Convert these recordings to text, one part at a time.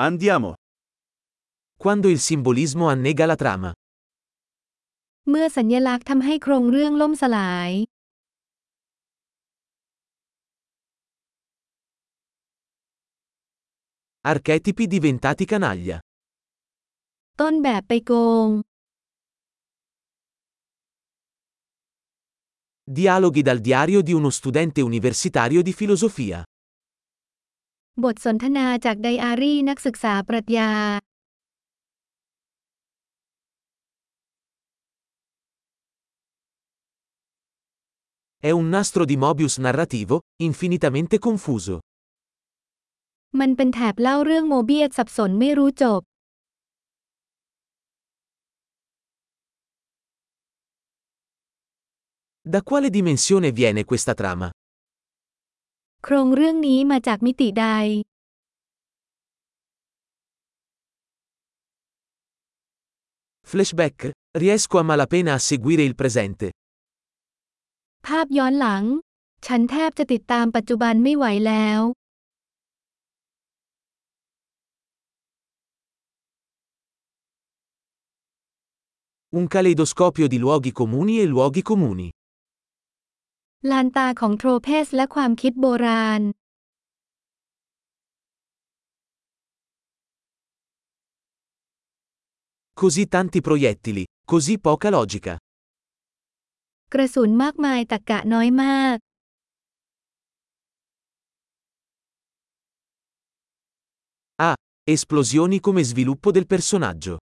Andiamo. Quando il simbolismo annega la trama. เมื่อสัญลักษณ์ทำให้โครงเรื่องล่มสลาย Archetipi diventati canaglia. ต้นแบบไปโกง Dialoghi dal diario di uno studente universitario di filosofia. บทสนทนาจากไดอารี่นักศึกษาปรัชญา È un nastro di Mobius narrativo, infinitamente confuso. มันเป็นแถบเล่าเรื่องโมเบียสสับสนไม่รู้จบ Da quale dimensione viene questa trama? โครงเรื่องนี้มาจากมิติใด Flashback? Riesco a malapena a seguire il presente. ภาพย้อนหลัง ฉันแทบจะติดตามปัจจุบันไม่ไหวแล้ว Un caleidoscopio di luoghi comuni e luoghi comuni. ลานตาของโทรเพสและความคิดโบราณ Così tanti proiettili, così poca logica. กระสุนมากมายตะกะน้อยมาก Esplosioni come sviluppo del personaggio.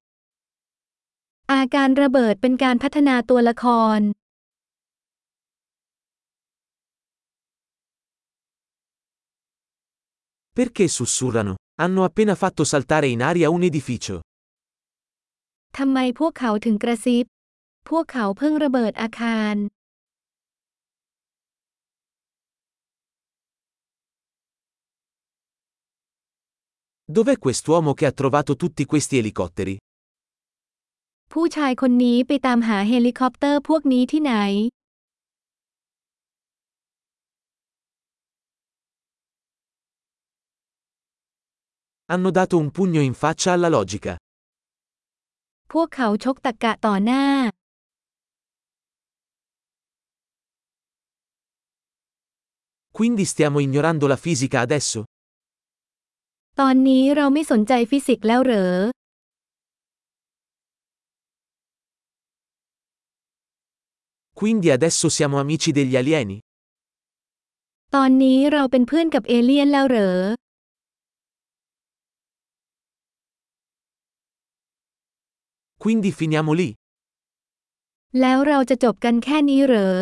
อาการระเบิดเป็นการพัฒนาตัวละคร Perché sussurrano? Hanno appena fatto saltare in aria un edificio. ทำไมพวกเขาถึงกระซิบ พวกเขาเพิ่งระเบิดอาคาร Dov'è quest'uomo che ha trovato tutti questi elicotteri? ผู้ชายคนนี้ไปตามหาเฮลิคอปเตอร์พวกนี้ที่ไหน Hanno dato un pugno in faccia alla logica. พวกเขาชกตะกะต่อหน้า Quindi stiamo ignorando la fisica adesso? ตอนนี้เราไม่สนใจฟิสิกส์แล้วเหรอ Quindi adesso siamo amici degli alieni? ตอนนี้เราเป็นเพื่อนกับเอเลี่ยนแล้วเหรอ Quindi finiamo lì? แล้วเราจะจบกันแค่นี้เหรอ